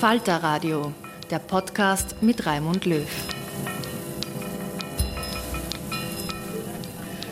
Falter Radio, der Podcast mit Raimund Löw.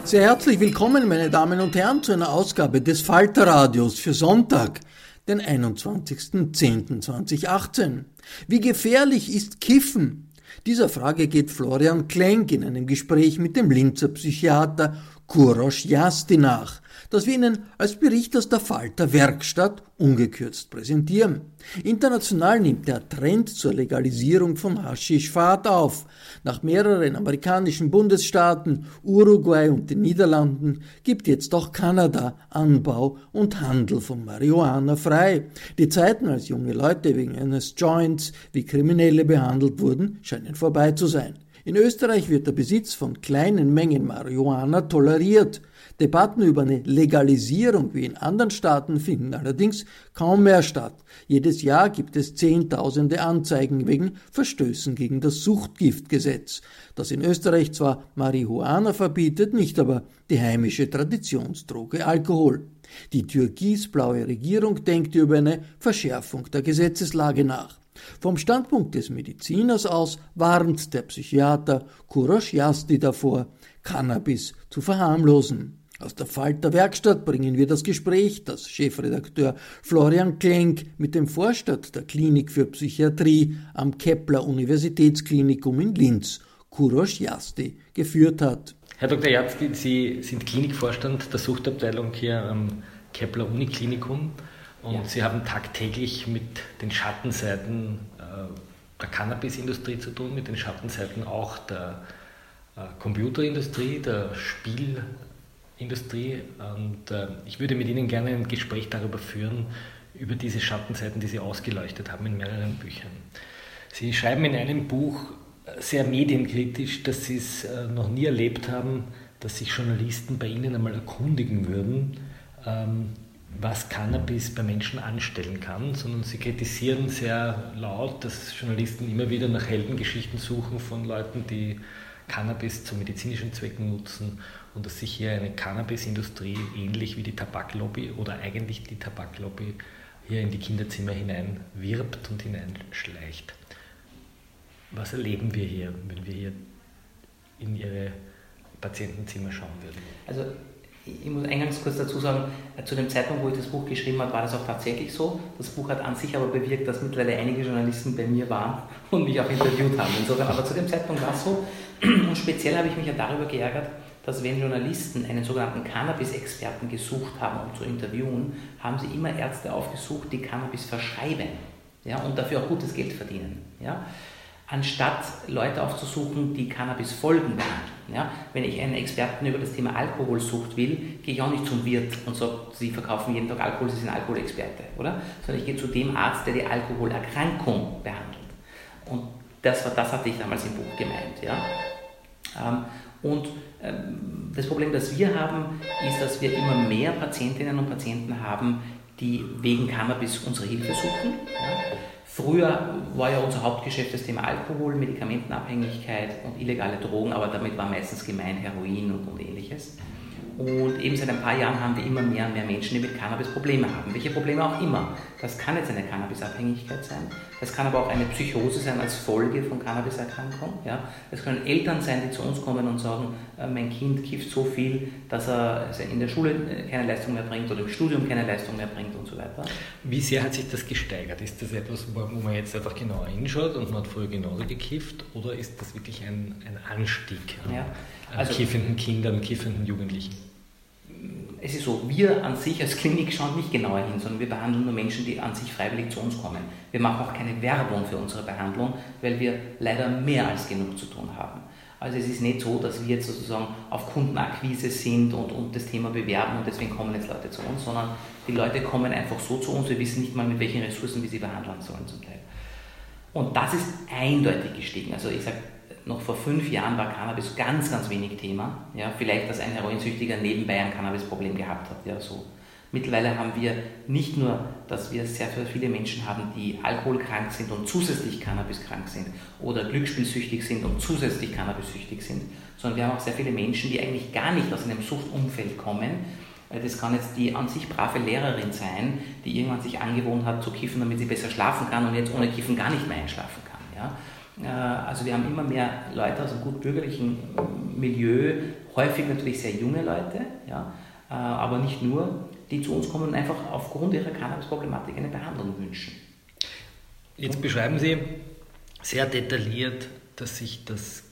Sehr herzlich willkommen, meine Damen und Herren, zu einer Ausgabe des Falter Radios für Sonntag, den 21.10.2018. Wie gefährlich ist Kiffen? Dieser Frage geht Florian Klenk in einem Gespräch mit dem Linzer Psychiater Kurosh Jasti nach das wir Ihnen als Bericht aus der Falter Werkstatt ungekürzt präsentieren. International nimmt der Trend zur Legalisierung von Haschisch Fahrt auf. Nach mehreren amerikanischen Bundesstaaten, Uruguay und den Niederlanden gibt jetzt auch Kanada Anbau und Handel von Marihuana frei. Die Zeiten, als junge Leute wegen eines Joints wie Kriminelle behandelt wurden, scheinen vorbei zu sein. In Österreich wird der Besitz von kleinen Mengen Marihuana toleriert. Debatten über eine Legalisierung wie in anderen Staaten finden allerdings kaum mehr statt. Jedes Jahr gibt es Zehntausende Anzeigen wegen Verstößen gegen das Suchtgiftgesetz, das in Österreich zwar Marihuana verbietet, nicht aber die heimische Traditionsdroge Alkohol. Die türkisblaue Regierung denkt über eine Verschärfung der Gesetzeslage nach. Vom Standpunkt des Mediziners aus warnt der Psychiater Kurosh Yasti davor, Cannabis zu verharmlosen. Aus der Falter Werkstatt bringen wir das Gespräch, das Chefredakteur Florian Klenk mit dem Vorstand der Klinik für Psychiatrie am Kepler Universitätsklinikum in Linz, Kurosh Jasti, geführt hat. Herr Dr. Jasti, Sie sind Klinikvorstand der Suchtabteilung hier am Kepler Uniklinikum und ja. Sie haben tagtäglich mit den Schattenseiten äh, der Cannabisindustrie zu tun, mit den Schattenseiten auch der äh, Computerindustrie, der Spiel Industrie und äh, ich würde mit Ihnen gerne ein Gespräch darüber führen, über diese Schattenseiten, die Sie ausgeleuchtet haben in mehreren Büchern. Sie schreiben in einem Buch sehr medienkritisch, dass Sie es äh, noch nie erlebt haben, dass sich Journalisten bei Ihnen einmal erkundigen würden, ähm, was Cannabis bei Menschen anstellen kann, sondern Sie kritisieren sehr laut, dass Journalisten immer wieder nach Heldengeschichten suchen von Leuten, die Cannabis zu medizinischen Zwecken nutzen und dass sich hier eine Cannabisindustrie ähnlich wie die Tabaklobby oder eigentlich die Tabaklobby hier in die Kinderzimmer hinein wirbt und hineinschleicht. Was erleben wir hier, wenn wir hier in Ihre Patientenzimmer schauen würden? Also ich muss eingangs kurz dazu sagen, zu dem Zeitpunkt, wo ich das Buch geschrieben habe, war das auch tatsächlich so. Das Buch hat an sich aber bewirkt, dass mittlerweile einige Journalisten bei mir waren und mich auch interviewt haben. Insofern, aber zu dem Zeitpunkt war es so. Und speziell habe ich mich ja darüber geärgert, dass wenn Journalisten einen sogenannten Cannabis-Experten gesucht haben, um zu interviewen, haben sie immer Ärzte aufgesucht, die Cannabis verschreiben ja, und dafür auch gutes Geld verdienen. Ja, anstatt Leute aufzusuchen, die Cannabis-Folgen behandeln. Ja, wenn ich einen Experten über das Thema Alkoholsucht will, gehe ich auch nicht zum Wirt und sage, Sie verkaufen jeden Tag Alkohol, Sie sind Alkoholexperte, oder? Sondern ich gehe zu dem Arzt, der die Alkoholerkrankung behandelt. Und Das, das hatte ich damals im Buch gemeint. Ja? Ähm, und das Problem, das wir haben, ist, dass wir immer mehr Patientinnen und Patienten haben, die wegen Cannabis unsere Hilfe suchen. Ja? Früher war ja unser Hauptgeschäft das Thema Alkohol, Medikamentenabhängigkeit und illegale Drogen, aber damit war meistens gemeint Heroin und, und ähnliches. Und eben seit ein paar Jahren haben wir immer mehr und mehr Menschen, die mit Cannabis Probleme haben. Welche Probleme auch immer. Das kann jetzt eine Cannabisabhängigkeit sein. Das kann aber auch eine Psychose sein als Folge von Cannabiserkrankung. Ja. Es können Eltern sein, die zu uns kommen und sagen, äh, mein Kind kifft so viel, dass er in der Schule äh, keine Leistung mehr bringt oder im Studium keine Leistung mehr bringt und so weiter. Wie sehr hat sich das gesteigert? Ist das etwas, wo man jetzt einfach genauer hinschaut und man hat früher genauso gekifft oder ist das wirklich ein, ein Anstieg an, ja. also, an kiffenden Kindern, kiffenden Jugendlichen? Es ist so, wir an sich als Klinik schauen nicht genauer hin, sondern wir behandeln nur Menschen, die an sich freiwillig zu uns kommen. Wir machen auch keine Werbung für unsere Behandlung, weil wir leider mehr als genug zu tun haben. Also es ist nicht so, dass wir jetzt sozusagen auf Kundenakquise sind und, und das Thema bewerben und deswegen kommen jetzt Leute zu uns, sondern die Leute kommen einfach so zu uns, wir wissen nicht mal, mit welchen Ressourcen wir sie behandeln sollen zum Teil. Und das ist eindeutig gestiegen. Also ich sage, noch vor fünf Jahren war Cannabis ganz, ganz wenig Thema. Ja, vielleicht, dass ein Heroinsüchtiger nebenbei ein Cannabisproblem gehabt hat. Ja, so. Mittlerweile haben wir nicht nur, dass wir sehr viele Menschen haben, die alkoholkrank sind und zusätzlich cannabiskrank sind oder glücksspielsüchtig sind und zusätzlich cannabissüchtig sind, sondern wir haben auch sehr viele Menschen, die eigentlich gar nicht aus einem Suchtumfeld kommen. Das kann jetzt die an sich brave Lehrerin sein, die irgendwann sich angewohnt hat zu kiffen, damit sie besser schlafen kann und jetzt ohne Kiffen gar nicht mehr einschlafen kann. Ja? Äh, also wir haben immer mehr Leute aus einem gut bürgerlichen Milieu, häufig natürlich sehr junge Leute, ja, äh, aber nicht nur, die zu uns kommen und einfach aufgrund ihrer Cannabis-Problematik eine Behandlung wünschen. Jetzt beschreiben Sie sehr detailliert, dass sich das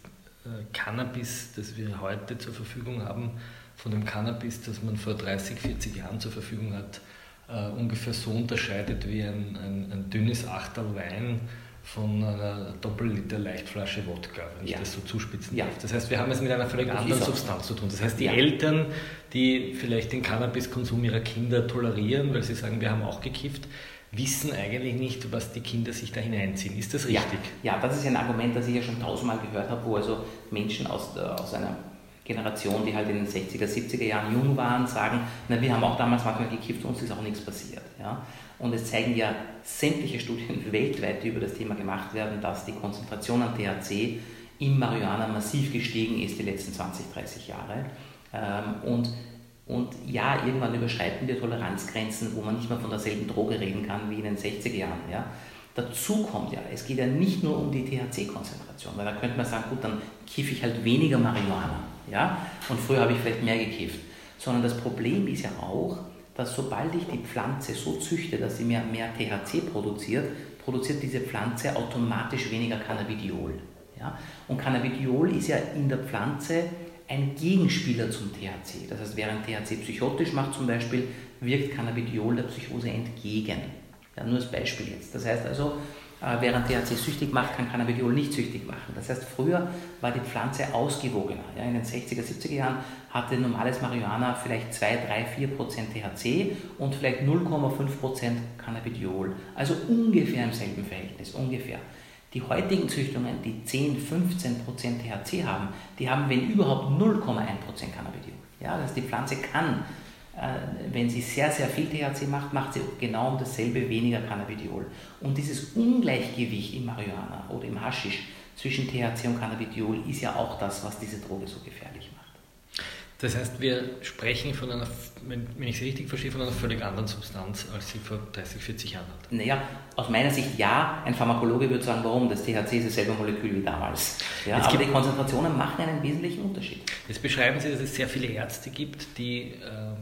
äh, Cannabis, das wir heute zur Verfügung haben, von dem Cannabis, das man vor 30, 40 Jahren zur Verfügung hat, ungefähr so unterscheidet wie ein, ein, ein dünnes Achterl Wein von einer Doppelliter Leichtflasche Wodka, wenn ja. ich das so zuspitzen ja. darf. Das heißt, wir haben es mit einer völlig anderen Substanz zu tun. Das heißt, die ja. Eltern, die vielleicht den Cannabiskonsum ihrer Kinder tolerieren, weil sie sagen, wir haben auch gekifft, wissen eigentlich nicht, was die Kinder sich da hineinziehen. Ist das richtig? Ja, das ist ein Argument, das ich ja schon tausendmal gehört habe, wo also Menschen aus, aus einer Generation, die halt in den 60er, 70er Jahren jung waren, sagen, na, wir haben auch damals manchmal gekifft, uns ist auch nichts passiert. Ja? Und es zeigen ja sämtliche Studien weltweit, die über das Thema gemacht werden, dass die Konzentration an THC im Marihuana massiv gestiegen ist die letzten 20, 30 Jahre. Ähm, und, und ja, irgendwann überschreiten wir Toleranzgrenzen, wo man nicht mehr von derselben Droge reden kann wie in den 60er Jahren. Ja. Dazu kommt ja, es geht ja nicht nur um die THC-Konzentration, weil da könnte man sagen, gut, dann kiffe ich halt weniger Marihuana. Ja? Und früher habe ich vielleicht mehr gekifft. Sondern das Problem ist ja auch, dass sobald ich die Pflanze so züchte, dass sie mehr, mehr THC produziert, produziert diese Pflanze automatisch weniger Cannabidiol. Ja? Und Cannabidiol ist ja in der Pflanze ein Gegenspieler zum THC. Das heißt, während THC psychotisch macht zum Beispiel, wirkt Cannabidiol der Psychose entgegen. Ja, nur als Beispiel jetzt. Das heißt also, während THC süchtig macht, kann Cannabidiol nicht süchtig machen. Das heißt, früher war die Pflanze ausgewogener. Ja, in den 60er, 70er Jahren hatte normales Marihuana vielleicht 2, 3, 4 Prozent THC und vielleicht 0,5 Prozent Cannabidiol. Also ungefähr im selben Verhältnis, ungefähr. Die heutigen Züchtungen, die 10, 15 Prozent THC haben, die haben, wenn überhaupt, 0,1 Prozent Cannabidiol. Ja, das heißt, die Pflanze kann äh, wenn sie sehr, sehr viel THC macht, macht sie genau um dasselbe weniger Cannabidiol. Und dieses Ungleichgewicht im Marihuana oder im Haschisch zwischen THC und Cannabidiol ist ja auch das, was diese Droge so gefährlich macht. Das heißt, wir sprechen von einer, wenn ich es richtig verstehe, von einer völlig anderen Substanz, als sie vor 30, 40 Jahren hat. Naja, aus meiner Sicht ja. Ein Pharmakologe würde sagen, warum? Das THC ist dasselbe Molekül wie damals. Ja, aber die Konzentrationen machen einen wesentlichen Unterschied. Jetzt beschreiben Sie, dass es sehr viele Ärzte gibt, die äh,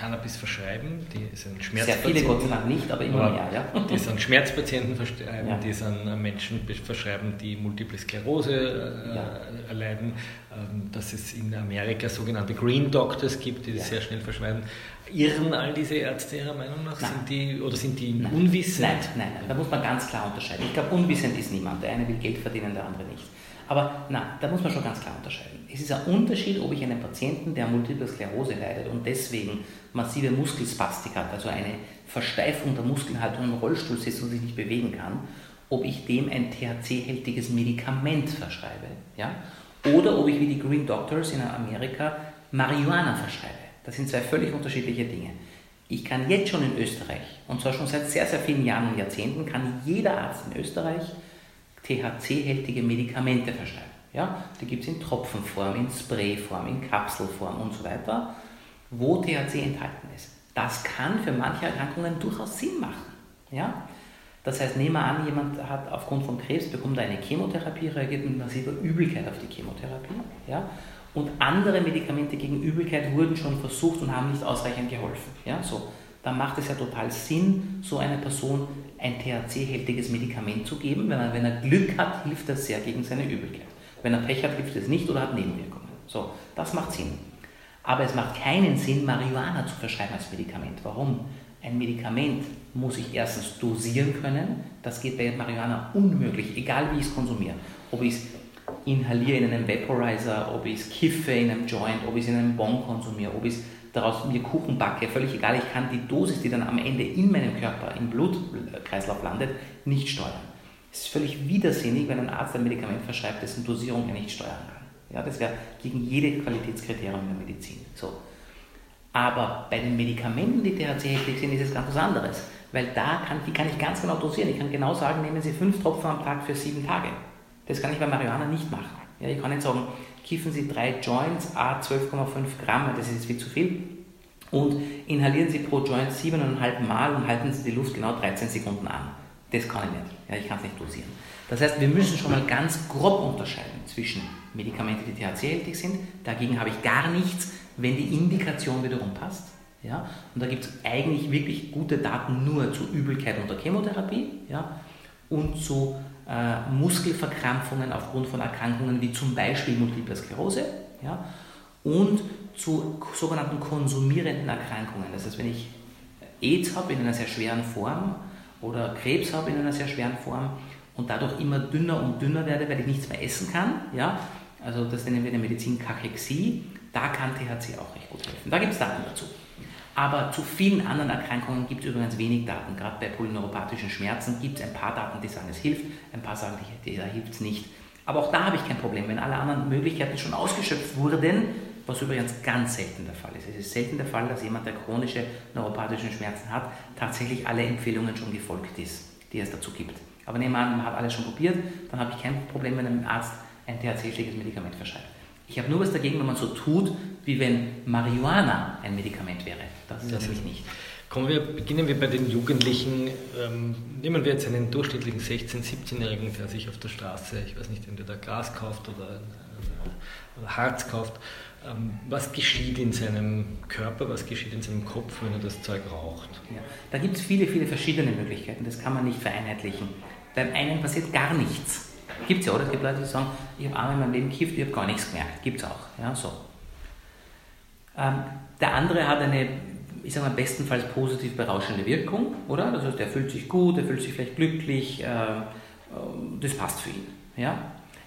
Cannabis verschreiben, die sind Schmerzpatienten. Sehr viele Gott sei Dank nicht, aber immer mehr, ja. Die sind Schmerzpatienten verschreiben, ja. die sind Menschen verschreiben, die Multiple Sklerose äh, ja. erleiden, ähm, dass es in Amerika sogenannte Green Doctors gibt, die das sehr schnell verschreiben. Irren all diese Ärzte Ihrer Meinung nach? Sind die, oder sind die nein. unwissend? Nein, nein, nein, da muss man ganz klar unterscheiden. Ich glaube, unwissend ist niemand. Der eine will Geld verdienen, der andere nicht. Aber nein, da muss man schon ganz klar unterscheiden. Es ist ein Unterschied, ob ich einen Patienten, der Multiple Sklerose leidet und deswegen massive Muskelspastik hat, also eine Versteifung der Muskelhaltung im Rollstuhl sitzt und sich nicht bewegen kann, ob ich dem ein THC-hältiges Medikament verschreibe, ja? oder ob ich wie die Green Doctors in Amerika Marihuana verschreibe. Das sind zwei völlig unterschiedliche Dinge. Ich kann jetzt schon in Österreich, und zwar schon seit sehr, sehr vielen Jahren und Jahrzehnten, kann jeder Arzt in Österreich THC-hältige Medikamente verschreiben. Ja? Die gibt es in Tropfenform, in Sprayform, in Kapselform und so weiter, wo THC enthalten ist. Das kann für manche Erkrankungen durchaus Sinn machen. Ja? Das heißt, nehmen wir an, jemand hat aufgrund von Krebs, bekommt eine Chemotherapie, reagiert mit massiver Übelkeit auf die Chemotherapie. Ja? Und andere Medikamente gegen Übelkeit wurden schon versucht und haben nicht ausreichend geholfen. Ja? So, dann macht es ja total Sinn, so einer Person ein THC-hältiges Medikament zu geben. Wenn er, wenn er Glück hat, hilft das sehr gegen seine Übelkeit. Wenn er Pech hat, hilft es nicht oder hat Nebenwirkungen. So, das macht Sinn. Aber es macht keinen Sinn, Marihuana zu verschreiben als Medikament. Warum? Ein Medikament muss ich erstens dosieren können. Das geht bei Marihuana unmöglich, egal wie ich es konsumiere. Ob ich es inhaliere in einem Vaporizer, ob ich es kiffe in einem Joint, ob ich es in einem Bon konsumiere, ob ich daraus mir Kuchen backe, völlig egal. Ich kann die Dosis, die dann am Ende in meinem Körper, im Blutkreislauf landet, nicht steuern. Es ist völlig widersinnig, wenn ein Arzt ein Medikament verschreibt, dessen Dosierung er nicht steuern kann. Ja, das wäre gegen jede Qualitätskriterium der Medizin. So. Aber bei den Medikamenten, die THC-hältig sind, ist es ganz was anderes. Weil da kann, die kann ich ganz genau dosieren. Ich kann genau sagen, nehmen Sie fünf Tropfen am Tag für sieben Tage. Das kann ich bei Marihuana nicht machen. Ja, ich kann nicht sagen, kiffen Sie drei Joints, a 12,5 Gramm, das ist viel zu viel. Und inhalieren Sie pro Joint 7,5 Mal und halten Sie die Luft genau 13 Sekunden an. Das kann ich nicht. Ja, ich kann es nicht dosieren. Das heißt, wir müssen schon mal ganz grob unterscheiden zwischen Medikamenten, die THC-hältig sind. Dagegen habe ich gar nichts, wenn die Indikation wiederum passt. Ja? Und da gibt es eigentlich wirklich gute Daten nur zu Übelkeit unter Chemotherapie ja? und zu äh, Muskelverkrampfungen aufgrund von Erkrankungen wie zum Beispiel Multiple Sklerose ja? und zu sogenannten konsumierenden Erkrankungen. Das heißt, wenn ich AIDS habe in einer sehr schweren Form oder Krebs habe in einer sehr schweren Form und dadurch immer dünner und dünner werde, weil ich nichts mehr essen kann, ja? also das nennen wir in der Medizin Kachexie, da kann THC auch recht gut helfen. Da gibt es Daten dazu. Aber zu vielen anderen Erkrankungen gibt es übrigens wenig Daten. Gerade bei polyneuropathischen Schmerzen gibt es ein paar Daten, die sagen, es hilft, ein paar sagen, da hilft es nicht. Aber auch da habe ich kein Problem, wenn alle anderen Möglichkeiten schon ausgeschöpft wurden, was übrigens ganz selten der Fall ist. Es ist selten der Fall, dass jemand, der chronische neuropathische Schmerzen hat, tatsächlich alle Empfehlungen schon gefolgt ist, die es dazu gibt. Aber nehmen wir an, man hat alles schon probiert, dann habe ich kein Problem, wenn ein Arzt ein THC-schlägiges Medikament verschreibt. Ich habe nur was dagegen, wenn man so tut, wie wenn Marihuana ein Medikament wäre. Das ist das nämlich nicht. Kommen wir, beginnen wir bei den Jugendlichen. Ähm, nehmen wir jetzt einen durchschnittlichen 16-, 17-Jährigen, der sich auf der Straße, ich weiß nicht, entweder Gras kauft oder, oder Harz kauft. Ähm, was geschieht in seinem Körper, was geschieht in seinem Kopf, wenn er das Zeug raucht? Ja, da gibt es viele, viele verschiedene Möglichkeiten. Das kann man nicht vereinheitlichen. Beim einen passiert gar nichts. Gibt es ja, oder? Es gibt Leute, die sagen, ich habe einmal in meinem Leben gekifft, ich habe gar nichts gemerkt. Gibt es auch. Ja, so. Ähm, der andere hat eine, ich sage mal, bestenfalls positiv berauschende Wirkung, oder? Das heißt, der fühlt sich gut, er fühlt sich vielleicht glücklich, äh, äh, das passt für ihn. Ja?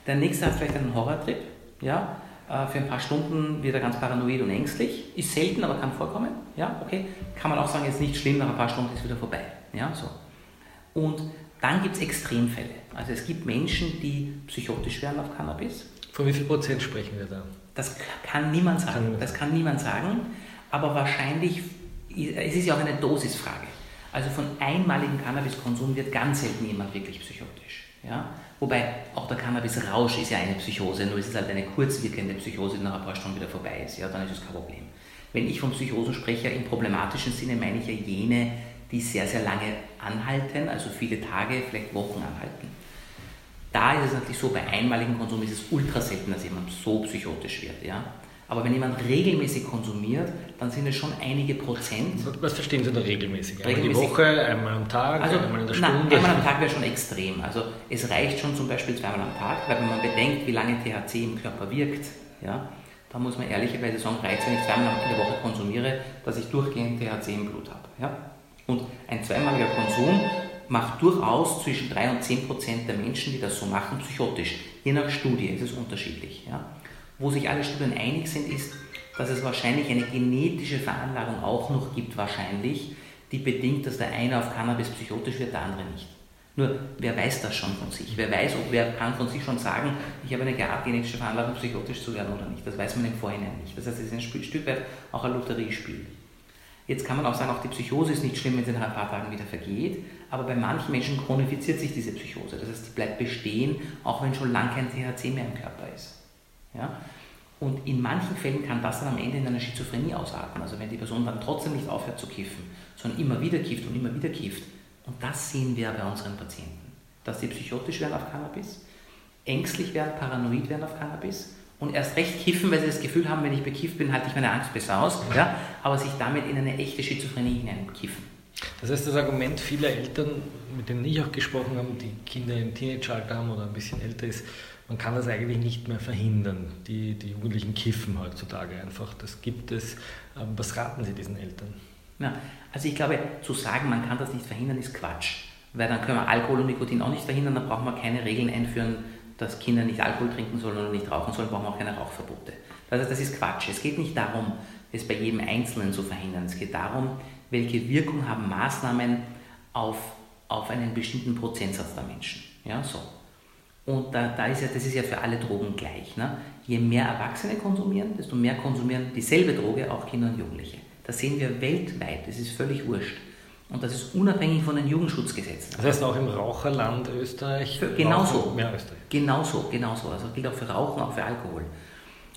Der nächste hat vielleicht einen Horrortrip, ja? Äh, für ein paar Stunden wird er ganz paranoid und ängstlich. Ist selten, aber kann vorkommen. Ja, okay. Kann man auch sagen, ist nicht schlimm, nach ein paar Stunden ist es wieder vorbei. Ja, so. Und dann gibt es Extremfälle. Also es gibt Menschen, die psychotisch werden auf Cannabis. Von wie viel Prozent sprechen wir da? Das kann niemand sagen. Das kann niemand sagen. Aber wahrscheinlich, es ist ja auch eine Dosisfrage. Also von einmaligem Cannabiskonsum wird ganz selten jemand wirklich psychotisch. Ja? Wobei auch der Cannabisrausch ist ja eine Psychose, nur ist es halt eine kurzwirkende Psychose, die nach ein paar Stunden wieder vorbei ist. Ja, dann ist es kein Problem. Wenn ich von Psychosen spreche, im problematischen Sinne meine ich ja jene, die sehr, sehr lange anhalten, also viele Tage, vielleicht Wochen anhalten. Da ist es natürlich so, bei einmaligem Konsum ist es ultra selten, dass jemand so psychotisch wird. Ja? Aber wenn jemand regelmäßig konsumiert, dann sind es schon einige Prozent. Was verstehen Sie da regelmäßig? Einmal regelmäßig, die Woche, einmal am Tag, also, einmal in der Stunde? Nein, einmal am Tag wäre schon extrem. Also es reicht schon zum Beispiel zweimal am Tag, weil wenn man bedenkt, wie lange THC im Körper wirkt, ja, da muss man ehrlicherweise sagen, reicht es, wenn ich zweimal in der Woche konsumiere, dass ich durchgehend THC im Blut habe. Ja? Und ein zweimaliger Konsum macht durchaus zwischen 3 und 10 Prozent der Menschen, die das so machen, psychotisch. Je nach Studie ist es unterschiedlich. Ja. Wo sich alle Studien einig sind, ist, dass es wahrscheinlich eine genetische Veranlagung auch noch gibt, wahrscheinlich, die bedingt, dass der eine auf Cannabis psychotisch wird, der andere nicht. Nur, wer weiß das schon von sich? Wer weiß, ob wer kann von sich schon sagen, ich habe eine genetische Veranlagung, psychotisch zu werden oder nicht? Das weiß man im Vorhinein nicht. Das heißt, es ist ein Stück weit auch ein Lotteriespiel. Jetzt kann man auch sagen, auch die Psychose ist nicht schlimm, wenn sie nach ein paar Tagen wieder vergeht, aber bei manchen Menschen chronifiziert sich diese Psychose. Das heißt, sie bleibt bestehen, auch wenn schon lange kein THC mehr im Körper ist. Ja? Und in manchen Fällen kann das dann am Ende in einer Schizophrenie ausarten. Also wenn die Person dann trotzdem nicht aufhört zu kiffen, sondern immer wieder kifft und immer wieder kifft. Und das sehen wir bei unseren Patienten. Dass sie psychotisch werden auf Cannabis, ängstlich werden, paranoid werden auf Cannabis und erst recht kiffen, weil sie das Gefühl haben, wenn ich bekifft bin, halte ich meine Angst besser aus, ja? aber sich damit in eine echte Schizophrenie hineinkiffen. Das heißt, das Argument vieler Eltern, mit denen ich auch gesprochen habe, die Kinder im Teenageralter haben oder ein bisschen älter ist, man kann das eigentlich nicht mehr verhindern. Die, die Jugendlichen kiffen heutzutage einfach. Das gibt es. Ähm, was raten Sie diesen Eltern? Ja, also ich glaube, zu sagen, man kann das nicht verhindern, ist Quatsch. Weil dann können wir Alkohol und Nikotin auch nicht verhindern, dann brauchen wir keine Regeln einführen, dass Kinder nicht Alkohol trinken sollen oder nicht rauchen sollen, brauchen wir auch keine Rauchverbote. Also das ist Quatsch. Es geht nicht darum, es bei jedem Einzelnen zu verhindern. Es geht darum, welche Wirkung haben Maßnahmen auf, auf einen bestimmten Prozentsatz der Menschen. Ja, so. Und da, da ist ja, das ist ja für alle Drogen gleich. Ne? Je mehr Erwachsene konsumieren, desto mehr konsumieren dieselbe Droge auch Kinder und Jugendliche. Das sehen wir weltweit, das ist völlig wurscht. Und das ist unabhängig von den Jugendschutzgesetzen. Das heißt auch im Raucherland Österreich? genauso. Mehr Österreich. Genauso, genauso. Also gilt auch für Rauchen, auch für Alkohol.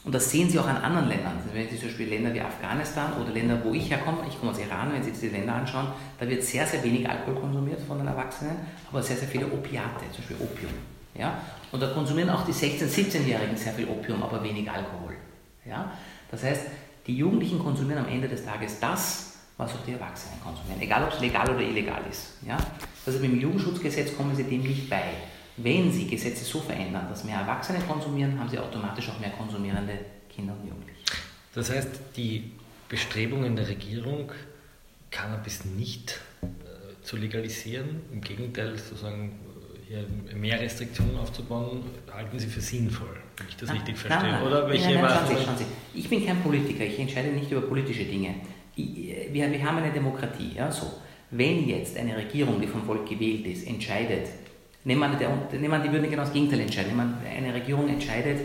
Und das sehen Sie auch an anderen Ländern. Wenn Sie zum Beispiel Länder wie Afghanistan oder Länder, wo ich herkomme, ich komme aus Iran, wenn Sie diese Länder anschauen, da wird sehr, sehr wenig Alkohol konsumiert von den Erwachsenen, aber sehr, sehr viele Opiate, zum Beispiel Opium. Ja? Und da konsumieren auch die 16-, 17-Jährigen sehr viel Opium, aber wenig Alkohol. Ja? Das heißt, die Jugendlichen konsumieren am Ende des Tages das, was auch die Erwachsenen konsumieren, egal ob es legal oder illegal ist. Ja? Also mit dem Jugendschutzgesetz kommen sie dem nicht bei. Wenn sie Gesetze so verändern, dass mehr Erwachsene konsumieren, haben sie automatisch auch mehr konsumierende Kinder und Jugendliche. Das heißt, die Bestrebungen der Regierung, Cannabis nicht äh, zu legalisieren, im Gegenteil sozusagen mehr Restriktionen aufzubauen, halten Sie für sinnvoll, wenn ich das nein, richtig verstehe? Nein, nein, Oder welche nein, nein, schauen Sie, schauen Sie. Ich bin kein Politiker, ich entscheide nicht über politische Dinge. Wir, wir haben eine Demokratie. Ja, so. Wenn jetzt eine Regierung, die vom Volk gewählt ist, entscheidet, nehmen wir, der, nehmen wir die würden genau das Gegenteil entscheiden, eine Regierung entscheidet,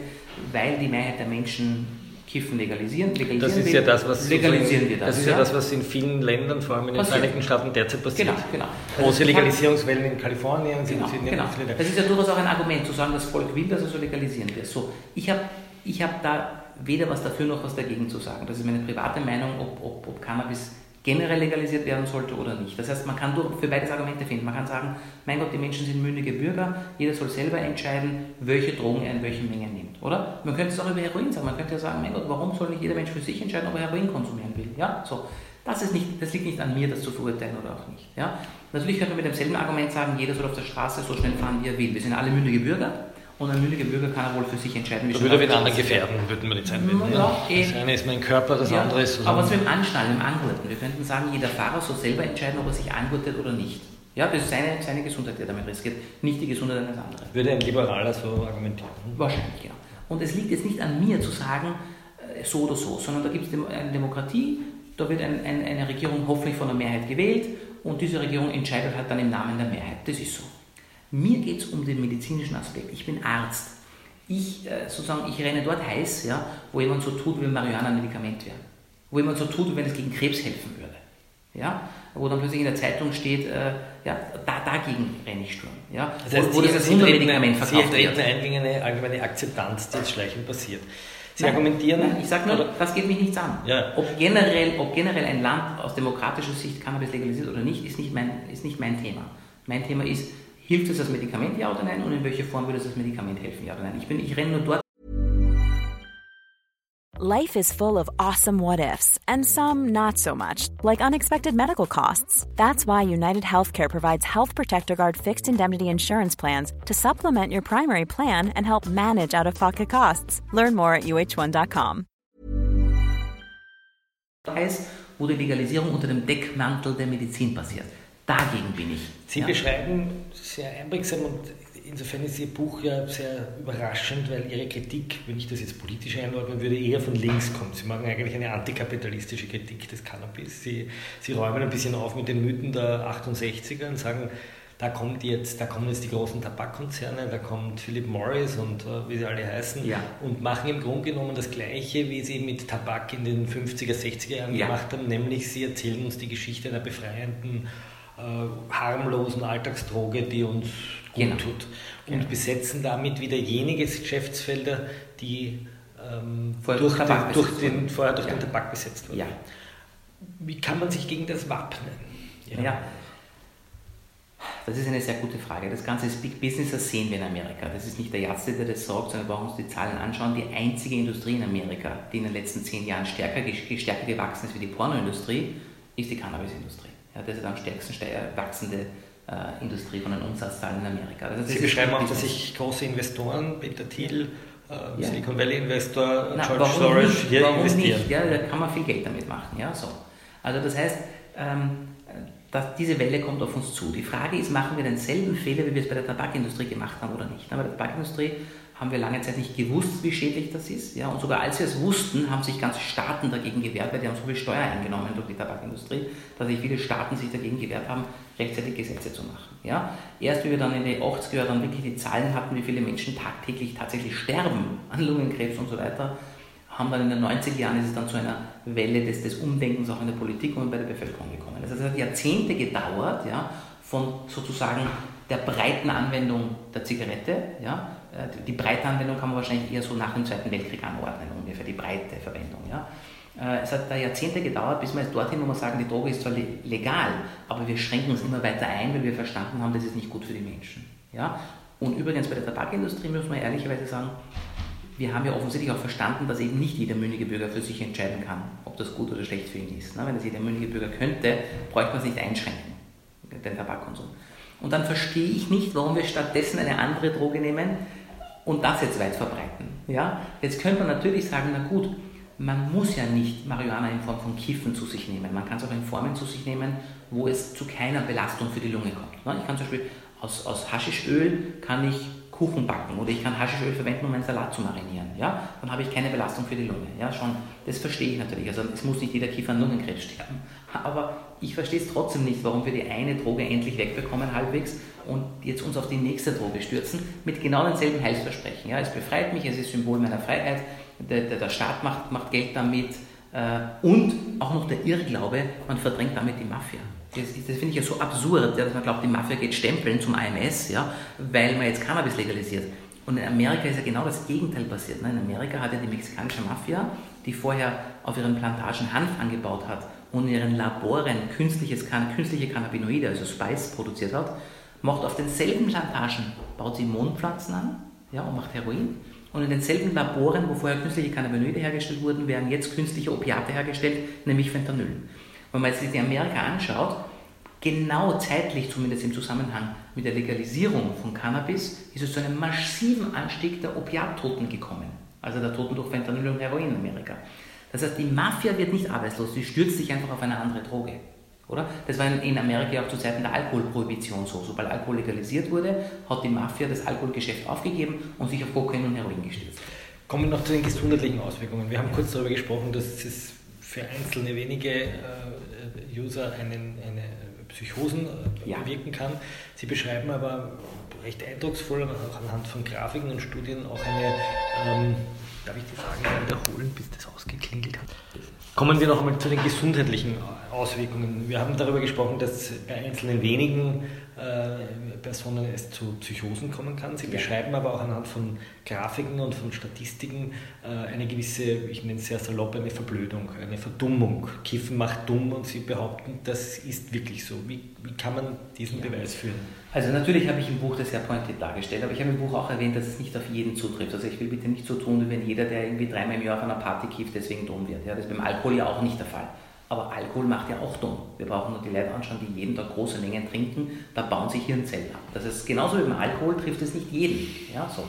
weil die Mehrheit der Menschen Kiffen legalisieren. legalisieren das ist ja das, was legalisieren wir das. Das ist ja, ja, das, was in vielen Ländern, vor allem in den passiert. Vereinigten Staaten, derzeit passiert. Genau, genau. Große Legalisierungswellen in Kalifornien sind, genau, sind genau. Das ist ja durchaus auch ein Argument, zu sagen, das Volk will, dass es so legalisieren wird. So, ich habe ich hab da weder was dafür noch was dagegen zu sagen. Das ist meine private Meinung, ob, ob, ob Cannabis generell legalisiert werden sollte oder nicht. Das heißt, man kann für beides Argumente finden. Man kann sagen, mein Gott, die Menschen sind mündige Bürger, jeder soll selber entscheiden, welche Drogen er in welchen Mengen nimmt, oder? Man könnte es auch über Heroin sagen. Man könnte ja sagen, mein Gott, warum soll nicht jeder Mensch für sich entscheiden, ob er Heroin konsumieren will? Ja, so. Das, ist nicht, das liegt nicht an mir, das zu verurteilen oder auch nicht. Ja? Natürlich könnte man mit demselben Argument sagen, jeder soll auf der Straße so schnell fahren, wie er will. Wir sind alle mündige Bürger und ein mündiger Bürger kann er wohl für sich entscheiden, wie Würde den anderen gefährden, würden wir jetzt einwenden. Ja, ja. Das eine ist mein Körper, das ja, andere ist so. Aber was mit dem Anschnallen, dem Angurten. Wir könnten sagen, jeder Fahrer soll selber entscheiden, ob er sich angurtet oder nicht. Ja, das ist seine, seine Gesundheit, die er damit riskiert, nicht die Gesundheit eines anderen. Würde ein Liberaler so argumentieren? Wahrscheinlich, genau. Und es liegt jetzt nicht an mir zu sagen, äh, so oder so, sondern da gibt es eine Demokratie, da wird ein, ein, eine Regierung hoffentlich von der Mehrheit gewählt und diese Regierung entscheidet halt dann im Namen der Mehrheit. Das ist so. Mir geht es um den medizinischen Aspekt. Ich bin Arzt. Ich, äh, sozusagen, ich renne dort heiß, ja, wo jemand so tut, wie wenn Marihuana ein Medikament wäre. Wo jemand so tut, wie wenn es gegen Krebs helfen würde. Ja? Wo dann plötzlich in der Zeitung steht, äh, ja, da, dagegen renne ich Sturm. Ja? Das heißt, wo, wo Sie, das Wundermedikament verkauft wird. Sie treten eine allgemeine Akzeptanz, die jetzt schleichend passiert. Sie nein, argumentieren. Nein, ich sage nur, oder? das geht mich nichts an. Ja. Ob, generell, ob generell ein Land aus demokratischer Sicht Cannabis legalisiert oder nicht, ist nicht mein, ist nicht mein Thema. Mein Thema ist, Hilft es als Medikament, ja oder nein? Und in welcher Form würde es als Medikament helfen, ja oder nein? Ich, bin, ich renne nur dort. Life is full of awesome what ifs, and some not so much, like unexpected medical costs. That's why United Healthcare provides Health Protector Guard fixed indemnity insurance plans to supplement your primary plan and help manage out of pocket costs. Learn more at uh1.com. wo die Legalisierung unter dem Deckmantel der Medizin passiert. Dagegen bin ich. Sie ja. beschreiben sehr einprägsam und insofern ist Ihr Buch ja sehr überraschend, weil Ihre Kritik, wenn ich das jetzt politisch einordnen würde, eher von links kommt. Sie machen eigentlich eine antikapitalistische Kritik des Cannabis. Sie, Sie räumen ein bisschen auf mit den Mythen der 68er und sagen, da kommt jetzt, da kommen jetzt die großen Tabakkonzerne, da kommt Philip Morris und äh, wie sie alle heißen Ja. und machen im Grunde genommen das Gleiche, wie sie mit Tabak in den 50er, 60er Jahren Ja. gemacht haben, nämlich sie erzählen uns die Geschichte einer befreienden, harmlosen Alltagsdroge, die uns gut Genau. tut und Genau. besetzen damit wieder jenige Geschäftsfelder, die ähm, Vorher durch, den, Tabak durch, besetzt den, wurden. vorher durch Ja. den Tabak besetzt wurden. Ja. Wie kann man sich gegen das wappnen? Ja. Das ist eine sehr gute Frage. Das Ganze ist Big Business, das sehen wir in Amerika. Das ist nicht der Ärzte, der das sagt, sondern wir brauchen uns die Zahlen anschauen. Die einzige Industrie in Amerika, die in den letzten zehn Jahren stärker, stärker gewachsen ist wie die Pornoindustrie, ist die Cannabisindustrie. Ja, das ist am stärksten ste- wachsende äh, Industrie von den Umsatzzahlen in Amerika. Also Sie beschreiben auch, dass sich große Investoren, Peter Thiel, äh, Ja. Silicon Valley Investor, Na, George Soros nicht? hier warum investieren. nicht? Ja, da kann man viel Geld damit machen. Ja, so. Also das heißt, ähm, dass diese Welle kommt auf uns zu. Die Frage ist, machen wir denselben Fehler, wie wir es bei der Tabakindustrie gemacht haben oder nicht? Bei der Tabakindustrie haben wir lange Zeit nicht gewusst, wie schädlich das ist. Ja, und sogar als wir es wussten, haben sich ganze Staaten dagegen gewehrt, weil die haben so viel Steuer eingenommen durch die Tabakindustrie, dass sich viele Staaten sich dagegen gewehrt haben, rechtzeitig Gesetze zu machen. Ja? Erst wie wir dann in den 80er Jahren dann wirklich die Zahlen hatten, wie viele Menschen tagtäglich tatsächlich sterben an Lungenkrebs und so weiter, haben dann in den 90er Jahren ist es dann zu einer Welle des, des Umdenkens auch in der Politik und bei der Bevölkerung gekommen. Das hat Jahrzehnte gedauert, ja, von sozusagen der breiten Anwendung der Zigarette, ja, die breite Anwendung kann man wahrscheinlich eher so nach dem Zweiten Weltkrieg anordnen, ungefähr die breite Verwendung, ja. Äh, Es hat da Jahrzehnte gedauert, bis wir jetzt dorthin, wo wir sagen, die Droge ist zwar le- legal, aber wir schränken uns immer weiter ein, weil wir verstanden haben, das ist nicht gut für die Menschen. Ja? Und übrigens bei der Tabakindustrie muss man ehrlicherweise sagen, wir haben ja offensichtlich auch verstanden, dass eben nicht jeder mündige Bürger für sich entscheiden kann, ob das gut oder schlecht für ihn ist. Na, Wenn das jeder mündige Bürger könnte, bräuchte man es nicht einschränken, den Tabakkonsum. Und dann verstehe ich nicht, warum wir stattdessen eine andere Droge nehmen und das jetzt weit verbreiten. Ja? Jetzt könnte man natürlich sagen, na gut, man muss ja nicht Marihuana in Form von Kiffen zu sich nehmen. Man kann es auch in Formen zu sich nehmen, wo es zu keiner Belastung für die Lunge kommt. Ich kann zum Beispiel aus, aus Haschischöl kann ich Kuchen backen oder ich kann Haschischöl verwenden, um einen Salat zu marinieren. Ja? Dann habe ich keine Belastung für die Lunge. Ja? Schon, das verstehe ich natürlich. Also es muss nicht jeder Kiefer an Lungenkrebs sterben. Aber ich verstehe es trotzdem nicht, warum wir die eine Droge endlich wegbekommen halbwegs und jetzt uns auf die nächste Droge stürzen mit genau denselben Heilsversprechen. Ja? Es befreit mich, es ist Symbol meiner Freiheit, der, der, der Staat macht, macht Geld damit äh, und auch noch der Irrglaube, man verdrängt damit die Mafia. Das, das finde ich ja so absurd, ja, dass man glaubt, die Mafia geht stempeln zum AMS, ja, weil man jetzt Cannabis legalisiert. Und in Amerika ist ja genau das Gegenteil passiert. Ne? In Amerika hat ja die mexikanische Mafia, die vorher auf ihren Plantagen Hanf angebaut hat und in ihren Laboren künstliches, künstliche Cannabinoide, also Spice, produziert hat, macht auf denselben Plantagen, baut sie Mondpflanzen an ja, und macht Heroin. Und in denselben Laboren, wo vorher künstliche Cannabinoide hergestellt wurden, werden jetzt künstliche Opiate hergestellt, nämlich Fentanyl. Wenn man sich die Amerika anschaut, genau zeitlich zumindest im Zusammenhang mit der Legalisierung von Cannabis, ist es zu einem massiven Anstieg der Opiattoten gekommen. Also der Toten durch Fentanyl und Heroin in Amerika. Das heißt, die Mafia wird nicht arbeitslos, sie stürzt sich einfach auf eine andere Droge. Oder? Das war in- Amerika auch zu Zeiten der Alkoholprohibition so. Sobald Alkohol legalisiert wurde, hat die Mafia das Alkoholgeschäft aufgegeben und sich auf Kokain und Heroin gestürzt. Kommen wir noch zu den gesundheitlichen Auswirkungen. Wir haben kurz darüber gesprochen, dass es für einzelne wenige äh, User einen, eine Psychosen äh, Ja. bewirken kann. Sie beschreiben aber recht eindrucksvoll, auch anhand von Grafiken und Studien, auch eine, ähm, darf ich die Frage mal wiederholen, bis das ausgeklingelt hat? Kommen wir noch einmal zu den gesundheitlichen Auswirkungen. Wir haben darüber gesprochen, dass bei einzelnen wenigen äh, Personen es zu Psychosen kommen kann. Sie Ja. beschreiben aber auch anhand von Grafiken und von Statistiken äh, eine gewisse, ich nenne es sehr salopp, eine Verblödung, eine Verdummung. Kiffen macht dumm und Sie behaupten, das ist wirklich so. Wie, wie kann man diesen Beweis führen? Also natürlich habe ich im Buch das sehr pointiert dargestellt, aber ich habe im Buch auch erwähnt, dass es nicht auf jeden zutrifft. Also ich will bitte nicht so tun, wie wenn jeder, der irgendwie dreimal im Jahr auf einer Party kifft, deswegen dumm wird. Ja, das ist beim Alkohol ja auch nicht der Fall. Aber Alkohol macht ja auch dumm. Wir brauchen nur die Leute anschauen, die jeden Tag große Mengen trinken, da bauen sich Hirnzellen ab. Das ist genauso wie beim Alkohol trifft es nicht jeden. Ja, so.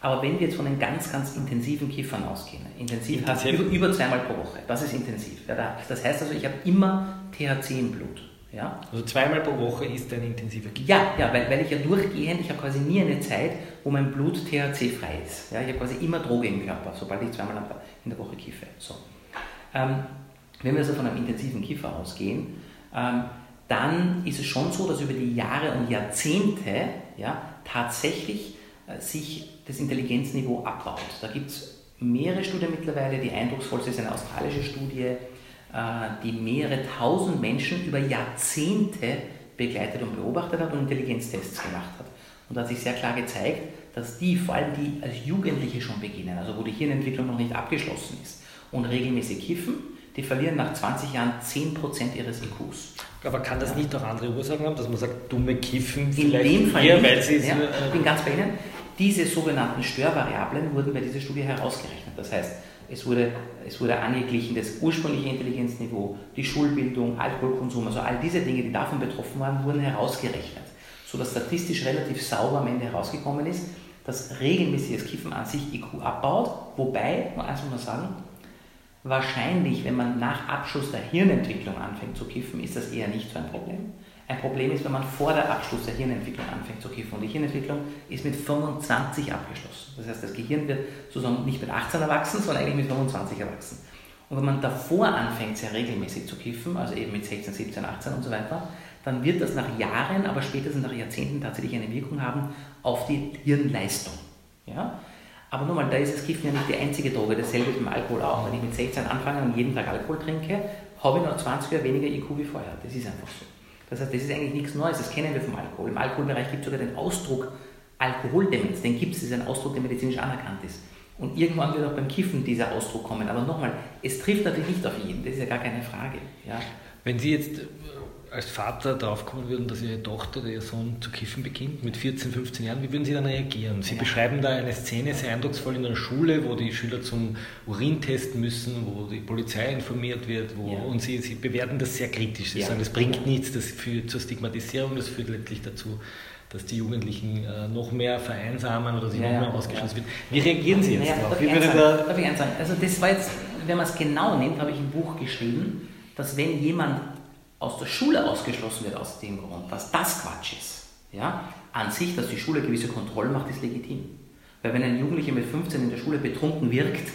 Aber wenn wir jetzt von den ganz, ganz intensiven Kiffern ausgehen, intensiv heißt Intensiv. über, über zweimal pro Woche, das ist intensiv. Ja, da- das heißt also, ich habe immer THC im Blut. Ja? Also zweimal pro Woche ist ein intensiver Kiff. Ja, ja weil, weil ich ja durchgehend, ich habe quasi nie eine Zeit, wo mein Blut THC-frei ist. Ja, ich habe quasi immer Droge im Körper, sobald ich zweimal in der Woche kiffe. So. Ähm, wenn wir also von einem intensiven Kiffer ausgehen, ähm, dann ist es schon so, dass über die Jahre und Jahrzehnte ja, tatsächlich äh, sich das Intelligenzniveau abbaut. Da gibt es mehrere Studien mittlerweile. Die eindrucksvollste ist eine australische Studie, äh, die mehrere tausend Menschen über Jahrzehnte begleitet und beobachtet hat und Intelligenztests gemacht hat. Und da hat sich sehr klar gezeigt, dass die, vor allem die als Jugendliche schon beginnen, also wo die Hirnentwicklung noch nicht abgeschlossen ist und regelmäßig kiffen, die verlieren nach 20 Jahren 10% ihres IQs. Aber kann das nicht auch andere Ursachen haben, dass man sagt, dumme Kiffen In vielleicht dem Fall eher, nicht, weil sie ja, äh, ich bin ganz bei Ihnen. Diese sogenannten Störvariablen wurden bei dieser Studie herausgerechnet. Das heißt, es wurde, es wurde angeglichen das ursprüngliche Intelligenzniveau, die Schulbildung, Alkoholkonsum, also all diese Dinge, die davon betroffen waren, wurden herausgerechnet, sodass statistisch relativ sauber am Ende herausgekommen ist, dass regelmäßiges Kiffen an sich IQ abbaut, wobei, nur eins muss man sagen, wahrscheinlich, wenn man nach Abschluss der Hirnentwicklung anfängt zu kiffen, ist das eher nicht so ein Problem. Ein Problem ist, wenn man vor der Abschluss der Hirnentwicklung anfängt zu kiffen. Und die Hirnentwicklung ist mit 25 abgeschlossen. Das heißt, das Gehirn wird sozusagen nicht mit 18 erwachsen, sondern eigentlich mit 25 erwachsen. Und wenn man davor anfängt, sehr regelmäßig zu kiffen, also eben mit 16, 17, 18 und so weiter, dann wird das nach Jahren, aber spätestens nach Jahrzehnten tatsächlich eine Wirkung haben auf die Hirnleistung. Ja? Aber nur mal, da ist das Kiffen ja nicht die einzige Droge, dasselbe ist mit Alkohol auch. Wenn ich mit 16 anfange und jeden Tag Alkohol trinke, habe ich noch 20 Jahre weniger IQ wie vorher. Das ist einfach so. Das heißt, das ist eigentlich nichts Neues, das kennen wir vom Alkohol. Im Alkoholbereich gibt es sogar den Ausdruck Alkoholdemenz, den gibt es, das ist ein Ausdruck, der medizinisch anerkannt ist. Und irgendwann wird auch beim Kiffen dieser Ausdruck kommen. Aber nochmal, es trifft natürlich nicht auf jeden, das ist ja gar keine Frage. Ja. Wenn Sie jetzt als Vater drauf kommen würden, dass Ihre Tochter oder Ihr Sohn zu kiffen beginnt mit 14, 15 Jahren, wie würden Sie dann reagieren? Sie ja. beschreiben da eine Szene sehr eindrucksvoll in einer Schule, wo die Schüler zum Urin testen müssen, wo die Polizei informiert wird, wo, ja. und Sie, Sie bewerten das sehr kritisch. Sie ja. sagen, das bringt nichts, das führt zur Stigmatisierung, das führt letztlich dazu, dass die Jugendlichen äh, noch mehr vereinsamen oder sich noch mehr ausgeschlossen werden. Wie reagieren Sie jetzt darauf? Wie würde da darf ich eins sagen? Also das war jetzt, wenn man es genau nimmt, habe ich ein Buch geschrieben, dass wenn jemand aus der Schule ausgeschlossen wird aus dem Grund, dass das Quatsch ist. Ja? An sich, dass die Schule gewisse Kontrollen macht, ist legitim. Weil wenn ein Jugendlicher mit 15 in der Schule betrunken wirkt,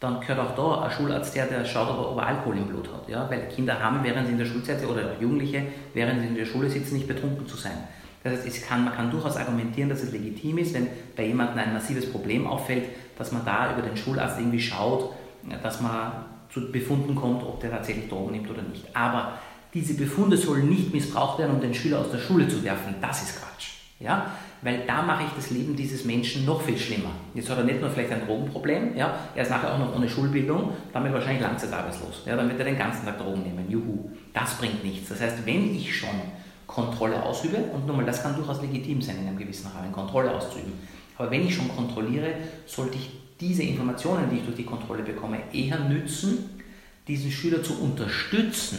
dann gehört auch da ein Schularzt her, der schaut, ob er Alkohol im Blut hat. Ja? Weil Kinder haben, während sie in der Schulzeit oder auch Jugendliche, während sie in der Schule sitzen, nicht betrunken zu sein. Das heißt, kann, man kann durchaus argumentieren, dass es legitim ist, wenn bei jemandem ein massives Problem auffällt, dass man da über den Schularzt irgendwie schaut, dass man zu Befunden kommt, ob der tatsächlich Drogen nimmt oder nicht. Aber diese Befunde sollen nicht missbraucht werden, um den Schüler aus der Schule zu werfen. Das ist Quatsch. Ja? Weil da mache ich das Leben dieses Menschen noch viel schlimmer. Jetzt hat er nicht nur vielleicht ein Drogenproblem, ja? er ist nachher auch noch ohne Schulbildung, damit wahrscheinlich langzeitarbeitslos. Ja? Dann wird er den ganzen Tag Drogen nehmen. Juhu. Das bringt nichts. Das heißt, wenn ich schon Kontrolle ausübe, und nun mal, das kann durchaus legitim sein, in einem gewissen Rahmen Kontrolle auszuüben, aber wenn ich schon kontrolliere, sollte ich diese Informationen, die ich durch die Kontrolle bekomme, eher nützen, diesen Schüler zu unterstützen,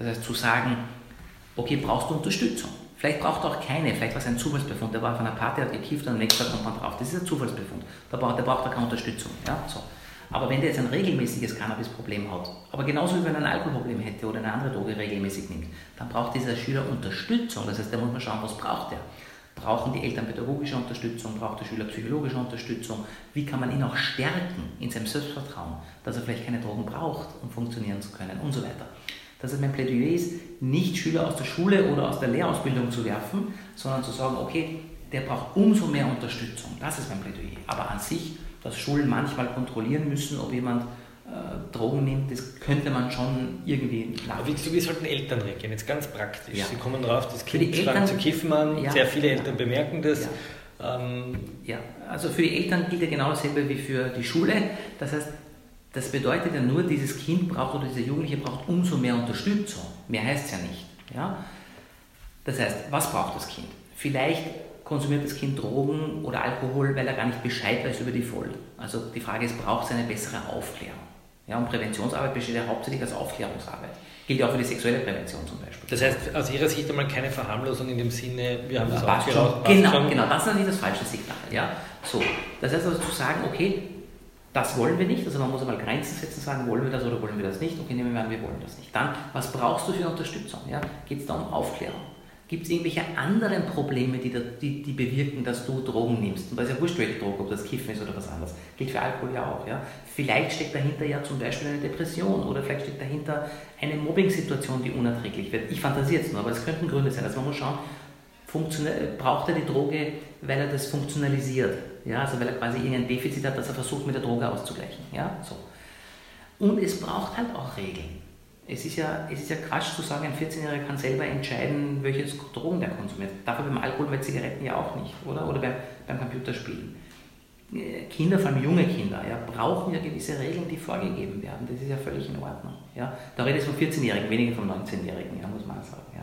das heißt zu sagen, okay, brauchst du Unterstützung? Vielleicht braucht er auch keine, vielleicht war es ein Zufallsbefund, der war auf einer Party, hat gekifft und am nächsten Tag kommt man drauf. Das ist ein Zufallsbefund, da braucht, der braucht er keine Unterstützung. Ja? So. Aber wenn der jetzt ein regelmäßiges Cannabis-Problem hat, aber genauso wie wenn er ein Alkoholproblem hätte oder eine andere Droge regelmäßig nimmt, dann braucht dieser Schüler Unterstützung. Das heißt, da muss man schauen, was braucht er. Brauchen die Eltern pädagogische Unterstützung? Braucht der Schüler psychologische Unterstützung? Wie kann man ihn auch stärken in seinem Selbstvertrauen, dass er vielleicht keine Drogen braucht, um funktionieren zu können und so weiter. Das heißt, mein Plädoyer ist, nicht Schüler aus der Schule oder aus der Lehrausbildung zu werfen, sondern zu sagen, okay, der braucht umso mehr Unterstützung. Das ist mein Plädoyer. Aber an sich, dass Schulen manchmal kontrollieren müssen, ob jemand äh, Drogen nimmt, das könnte man schon irgendwie nachvollziehen. Wie, wie sollten Eltern reagieren? Jetzt ganz praktisch. Ja. Sie kommen drauf, das Kind fängt zu kiffen an, ja, sehr viele Eltern ja, bemerken das. Ähm, ja, also für die Eltern gilt ja genau dasselbe wie für die Schule. Das heißt, das bedeutet ja nur, dieses Kind braucht oder dieser Jugendliche braucht umso mehr Unterstützung. Mehr heißt es ja nicht. Ja? Das heißt, was braucht das Kind? Vielleicht konsumiert das Kind Drogen oder Alkohol, weil er gar nicht Bescheid weiß über die Folgen. Also die Frage ist, braucht es eine bessere Aufklärung? Ja, und Präventionsarbeit besteht ja hauptsächlich als Aufklärungsarbeit. Gilt ja auch für die sexuelle Prävention zum Beispiel. Das heißt, aus Ihrer Sicht einmal keine Verharmlosung in dem Sinne, wir haben das auch Genau, genau, das ist natürlich das falsche Signal. Ja? So, das heißt also zu sagen, okay, das wollen wir nicht, also man muss einmal Grenzen setzen, sagen, wollen wir das oder wollen wir das nicht? Okay, nehmen wir an, wir wollen das nicht. Dann, was brauchst du für Unterstützung? Ja? Geht es da um Aufklärung? Gibt es irgendwelche anderen Probleme, die, da, die, die, bewirken, dass du Drogen nimmst? Und da ist ja wurscht, welche Droge, ob das Kiffen ist oder was anderes. Gilt für Alkohol ja auch. Ja? Vielleicht steckt dahinter ja zum Beispiel eine Depression oder vielleicht steckt dahinter eine Mobbing-Situation, die unerträglich wird. Ich fantasiere jetzt nur, aber es könnten Gründe sein. Also man muss schauen, braucht er die Droge, weil er das funktionalisiert. Ja? Also weil er quasi irgendein Defizit hat, das er versucht mit der Droge auszugleichen. Ja? So. Und es braucht halt auch Regeln es ist, ja, es ist ja Quatsch zu sagen, ein 14-Jähriger kann selber entscheiden, welche Drogen der konsumiert. Darf er beim Alkohol, bei Zigaretten ja auch nicht, oder? Oder beim, beim Computerspielen. Äh, Kinder, vor allem junge Kinder, ja, brauchen ja gewisse Regeln, die vorgegeben werden. Das ist ja völlig in Ordnung. Ja. Da rede ich von 14-Jährigen, weniger von 19-Jährigen, ja, muss man sagen. Ja.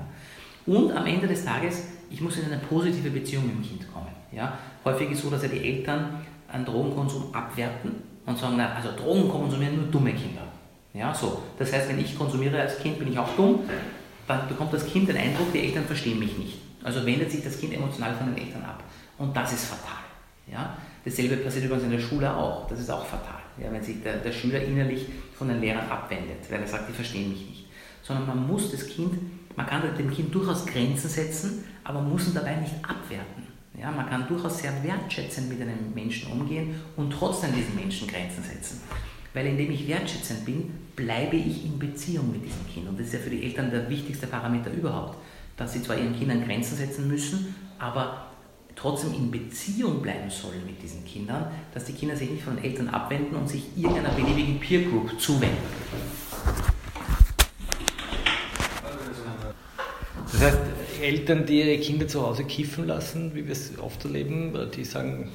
Und am Ende des Tages, ich muss in eine positive Beziehung mit dem Kind kommen. Ja. Häufig ist es so, dass ja die Eltern einen Drogenkonsum abwerten und sagen, na, also Drogen konsumieren nur dumme Kinder. Ja, so. Das heißt, wenn ich konsumiere als Kind, bin ich auch dumm, dann bekommt das Kind den Eindruck, die Eltern verstehen mich nicht. Also wendet sich das Kind emotional von den Eltern ab. Und das ist fatal. Ja? Dasselbe passiert übrigens in der Schule auch. Das ist auch fatal. Ja? Wenn sich der, der Schüler innerlich von den Lehrern abwendet, weil er sagt, die verstehen mich nicht. Sondern man muss das Kind, man kann dem Kind durchaus Grenzen setzen, aber muss ihn dabei nicht abwerten. Ja, man kann durchaus sehr wertschätzend mit einem Menschen umgehen und trotzdem diesen Menschen Grenzen setzen. Weil indem ich wertschätzend bin, bleibe ich in Beziehung mit diesem Kind. Und das ist ja für die Eltern der wichtigste Parameter überhaupt, dass sie zwar ihren Kindern Grenzen setzen müssen, aber trotzdem in Beziehung bleiben sollen mit diesen Kindern, dass die Kinder sich nicht von den Eltern abwenden und sich irgendeiner beliebigen Peer Group zuwenden. Das heißt, Eltern, die ihre Kinder zu Hause kiffen lassen, wie wir es oft erleben, die sagen,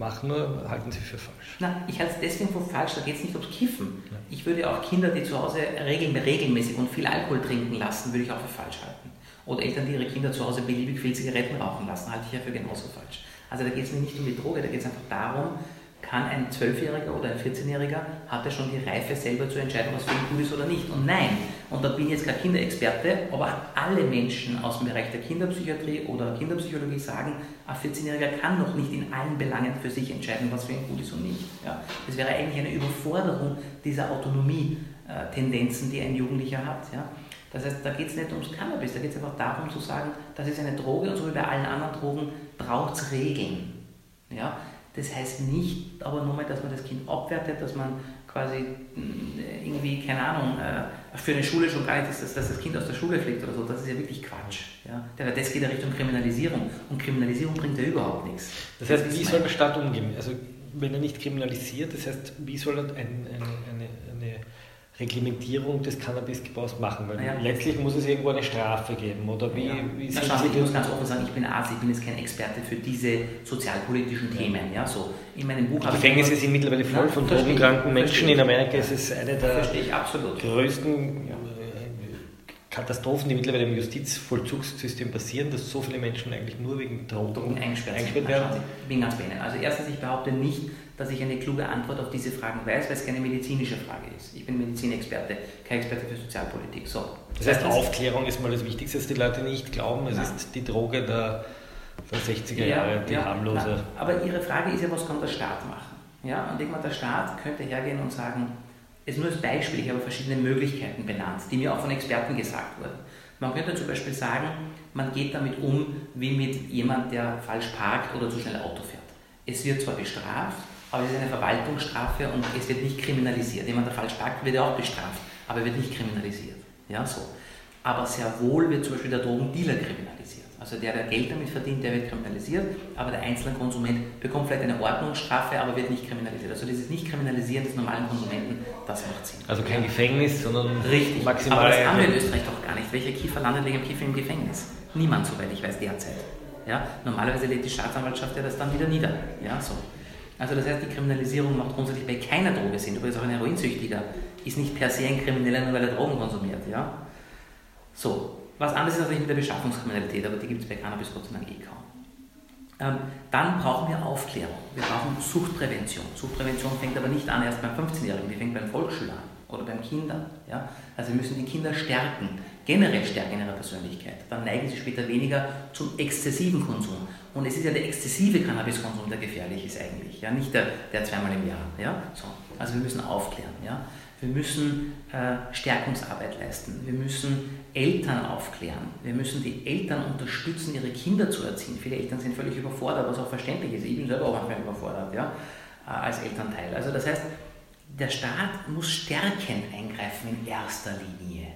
Mach nur, halten Sie für falsch. Na, ich halte es deswegen für falsch, da geht es nicht ums Kiffen. Ja. Ich würde auch Kinder, die zu Hause regelmäßig und viel Alkohol trinken lassen, würde ich auch für falsch halten. Oder Eltern, die ihre Kinder zu Hause beliebig viel Zigaretten rauchen lassen, halte ich ja für genauso falsch. Also da geht es mir nicht um die Droge, da geht es einfach darum, kann ein Zwölfjähriger oder ein 14-Jähriger, hat er schon die Reife selber zu entscheiden, was für ihn gut ist oder nicht. Und nein, und da bin ich jetzt kein Kinderexperte, aber alle Menschen aus dem Bereich der Kinderpsychiatrie oder Kinderpsychologie sagen, ein 14-Jähriger kann noch nicht in allen Belangen für sich entscheiden, was für ihn gut ist und nicht. Ja, das wäre eigentlich eine Überforderung dieser Autonomie-Tendenzen, die ein Jugendlicher hat. Ja. Das heißt, da geht es nicht ums Cannabis, da geht es einfach darum zu sagen, das ist eine Droge und so wie bei allen anderen Drogen braucht es Regeln. Ja? Das heißt nicht aber nur mal, dass man das Kind abwertet, dass man quasi äh, irgendwie, keine Ahnung, äh, für eine Schule schon gar nicht ist, dass, dass das Kind aus der Schule fliegt oder so. Das ist ja wirklich Quatsch. Ja? Das geht ja Richtung Kriminalisierung. Und Kriminalisierung bringt ja überhaupt nichts. Das heißt, wie soll der Staat umgehen? Also, wenn er nicht kriminalisiert, das heißt, wie soll er ein, ein, eine Reglementierung des Cannabisgebrauchs machen? Weil ja. letztlich muss es irgendwo eine Strafe geben, oder wie, ja. wie Na, schau, Ich muss ganz offen sagen, ich bin Arzt, ich bin jetzt kein Experte für diese sozialpolitischen Themen. Ja, so. In meinem Buch Die Gefängnisse sind mittlerweile voll von drogenkranken Menschen. In Amerika ist es eine der größten ja. Katastrophen, die mittlerweile im Justizvollzugssystem passieren, dass so viele Menschen eigentlich nur wegen Drogen eingesperrt, eingesperrt werden. Ich bin ganz bei Ihnen. Also erstens, ich behaupte nicht, dass ich eine kluge Antwort auf diese Fragen weiß, weil es keine medizinische Frage ist. Ich bin Medizinexperte, kein Experte für Sozialpolitik. So. Das heißt, Aufklärung ist mal das Wichtigste, dass die Leute nicht glauben, es Nein. ist die Droge der, der 60er Jahre, ja, die ja, harmlose. Na, aber Ihre Frage ist ja, was kann der Staat machen? Ja, und irgendwann der Staat könnte hergehen und sagen, es ist nur als Beispiel, ich habe verschiedene Möglichkeiten benannt, die mir auch von Experten gesagt wurden. Man könnte zum Beispiel sagen, man geht damit um wie mit jemand, der falsch parkt oder zu schnell Auto fährt. Es wird zwar bestraft, aber es ist eine Verwaltungsstrafe und es wird nicht kriminalisiert. Jemand, der falsch parkt, wird ja auch bestraft, aber wird nicht kriminalisiert. Ja, so. Aber sehr wohl wird zum Beispiel der Drogendealer kriminalisiert. Also der, der Geld damit verdient, der wird kriminalisiert, aber der einzelne Konsument bekommt vielleicht eine Ordnungsstrafe, aber wird nicht kriminalisiert. Also dieses Nicht-Kriminalisieren des normalen Konsumenten, das macht Sinn. Also kein Gefängnis, sondern Richtig. maximal. Aber das haben wir in Österreich doch gar nicht. Welcher Kiefer landet wegen Kiefer im Gefängnis? Niemand, soweit ich weiß, derzeit. Ja? Normalerweise lädt die Staatsanwaltschaft ja das dann wieder nieder. Ja, so. Also das heißt, die Kriminalisierung macht grundsätzlich bei keiner Droge Sinn. Übrigens auch ein Heroinsüchtiger ist nicht per se ein Krimineller, nur weil er Drogen konsumiert. Ja? So, was anderes ist natürlich mit der Beschaffungskriminalität, aber die gibt es bei Cannabis Gott sei Dank eh kaum. Ähm, dann brauchen wir Aufklärung. Wir brauchen Suchtprävention. Suchtprävention fängt aber nicht an erst beim 15-Jährigen, die fängt beim Volksschüler an oder beim Kinder. Ja? Also wir müssen die Kinder stärken, generell stärken in ihrer Persönlichkeit, dann neigen sie später weniger zum exzessiven Konsum. Und es ist ja der exzessive Cannabiskonsum, der gefährlich ist eigentlich, ja, nicht der, der zweimal im Jahr. Ja? So. Also wir müssen aufklären. Ja? Wir müssen äh, Stärkungsarbeit leisten. Wir müssen Eltern aufklären. Wir müssen die Eltern unterstützen, ihre Kinder zu erziehen. Viele Eltern sind völlig überfordert, was auch verständlich ist. Ich bin selber auch manchmal überfordert ja? Äh, als Elternteil. Also das heißt, der Staat muss stärkend eingreifen in erster Linie.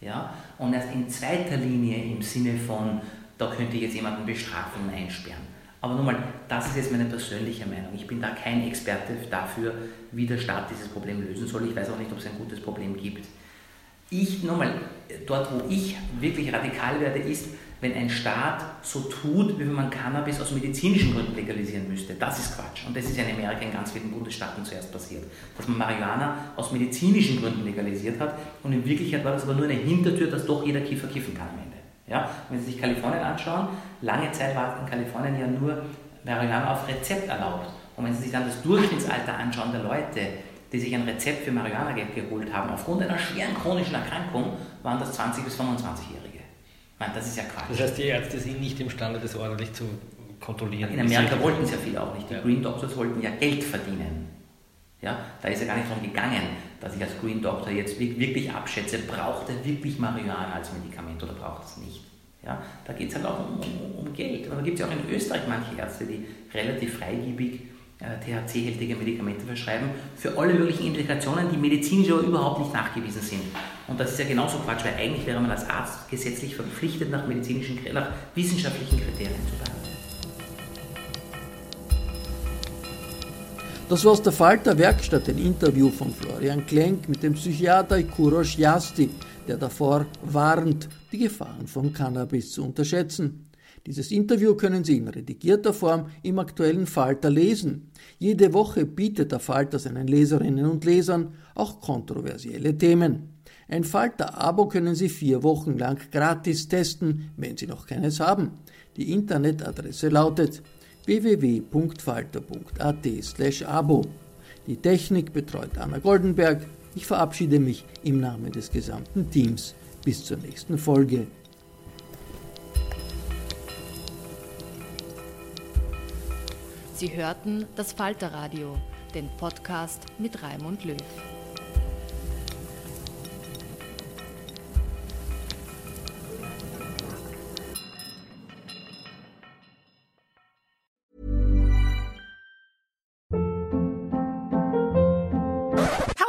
Ja? Und erst in zweiter Linie im Sinne von, da könnte ich jetzt jemanden bestrafen und einsperren. Aber nochmal, das ist jetzt meine persönliche Meinung. Ich bin da kein Experte dafür, wie der Staat dieses Problem lösen soll. Ich weiß auch nicht, ob es ein gutes Problem gibt. Ich, nochmal, dort wo ich wirklich radikal werde, ist, wenn ein Staat so tut, wie wenn man Cannabis aus medizinischen Gründen legalisieren müsste. Das ist Quatsch. Und das ist ja in Amerika in ganz vielen Bundesstaaten zuerst passiert. Dass man Marihuana aus medizinischen Gründen legalisiert hat. Und in Wirklichkeit war das aber nur eine Hintertür, dass doch jeder Kiffer kiffen kann am Ende. Ja? Wenn Sie sich Kalifornien anschauen, lange Zeit war in Kalifornien ja nur Marihuana auf Rezept erlaubt. Und wenn Sie sich dann das Durchschnittsalter anschauen der Leute, die sich ein Rezept für Marihuana geholt haben, aufgrund einer schweren chronischen Erkrankung, waren das 20- bis 25-Jährige. Das ist ja Quatsch. Das heißt, die Ärzte sind nicht imstande, das ordentlich zu kontrollieren. In Amerika wollten es ja viele auch nicht. Die ja. Green Doctors wollten ja Geld verdienen. Ja, da ist ja gar nicht darum gegangen, dass ich als Green Doctor jetzt wirklich abschätze, braucht er wirklich Marihuana als Medikament oder braucht es nicht. Ja, da geht es halt auch um, um, um Geld. Und da gibt es ja auch in Österreich manche Ärzte, die relativ freigiebig äh, THC-hältige Medikamente verschreiben für alle möglichen Indikationen, die medizinisch aber überhaupt nicht nachgewiesen sind. Und das ist ja genauso Quatsch, weil eigentlich wäre man als Arzt gesetzlich verpflichtet, nach medizinischen, nach wissenschaftlichen Kriterien zu behandeln. Das war aus der Falter Werkstatt ein Interview von Florian Klenk mit dem Psychiater Kurosh Jasti, der davor warnt, die Gefahren von Cannabis zu unterschätzen. Dieses Interview können Sie in redigierter Form im aktuellen Falter lesen. Jede Woche bietet der Falter seinen Leserinnen und Lesern auch kontroversielle Themen. Ein Falter-Abo können Sie vier Wochen lang gratis testen, wenn Sie noch keines haben. Die Internetadresse lautet www.falter.at/abo. Die Technik betreut Anna Goldenberg. Ich verabschiede mich im Namen des gesamten Teams. Bis zur nächsten Folge. Sie hörten das Falterradio, den Podcast mit Raimund Löw.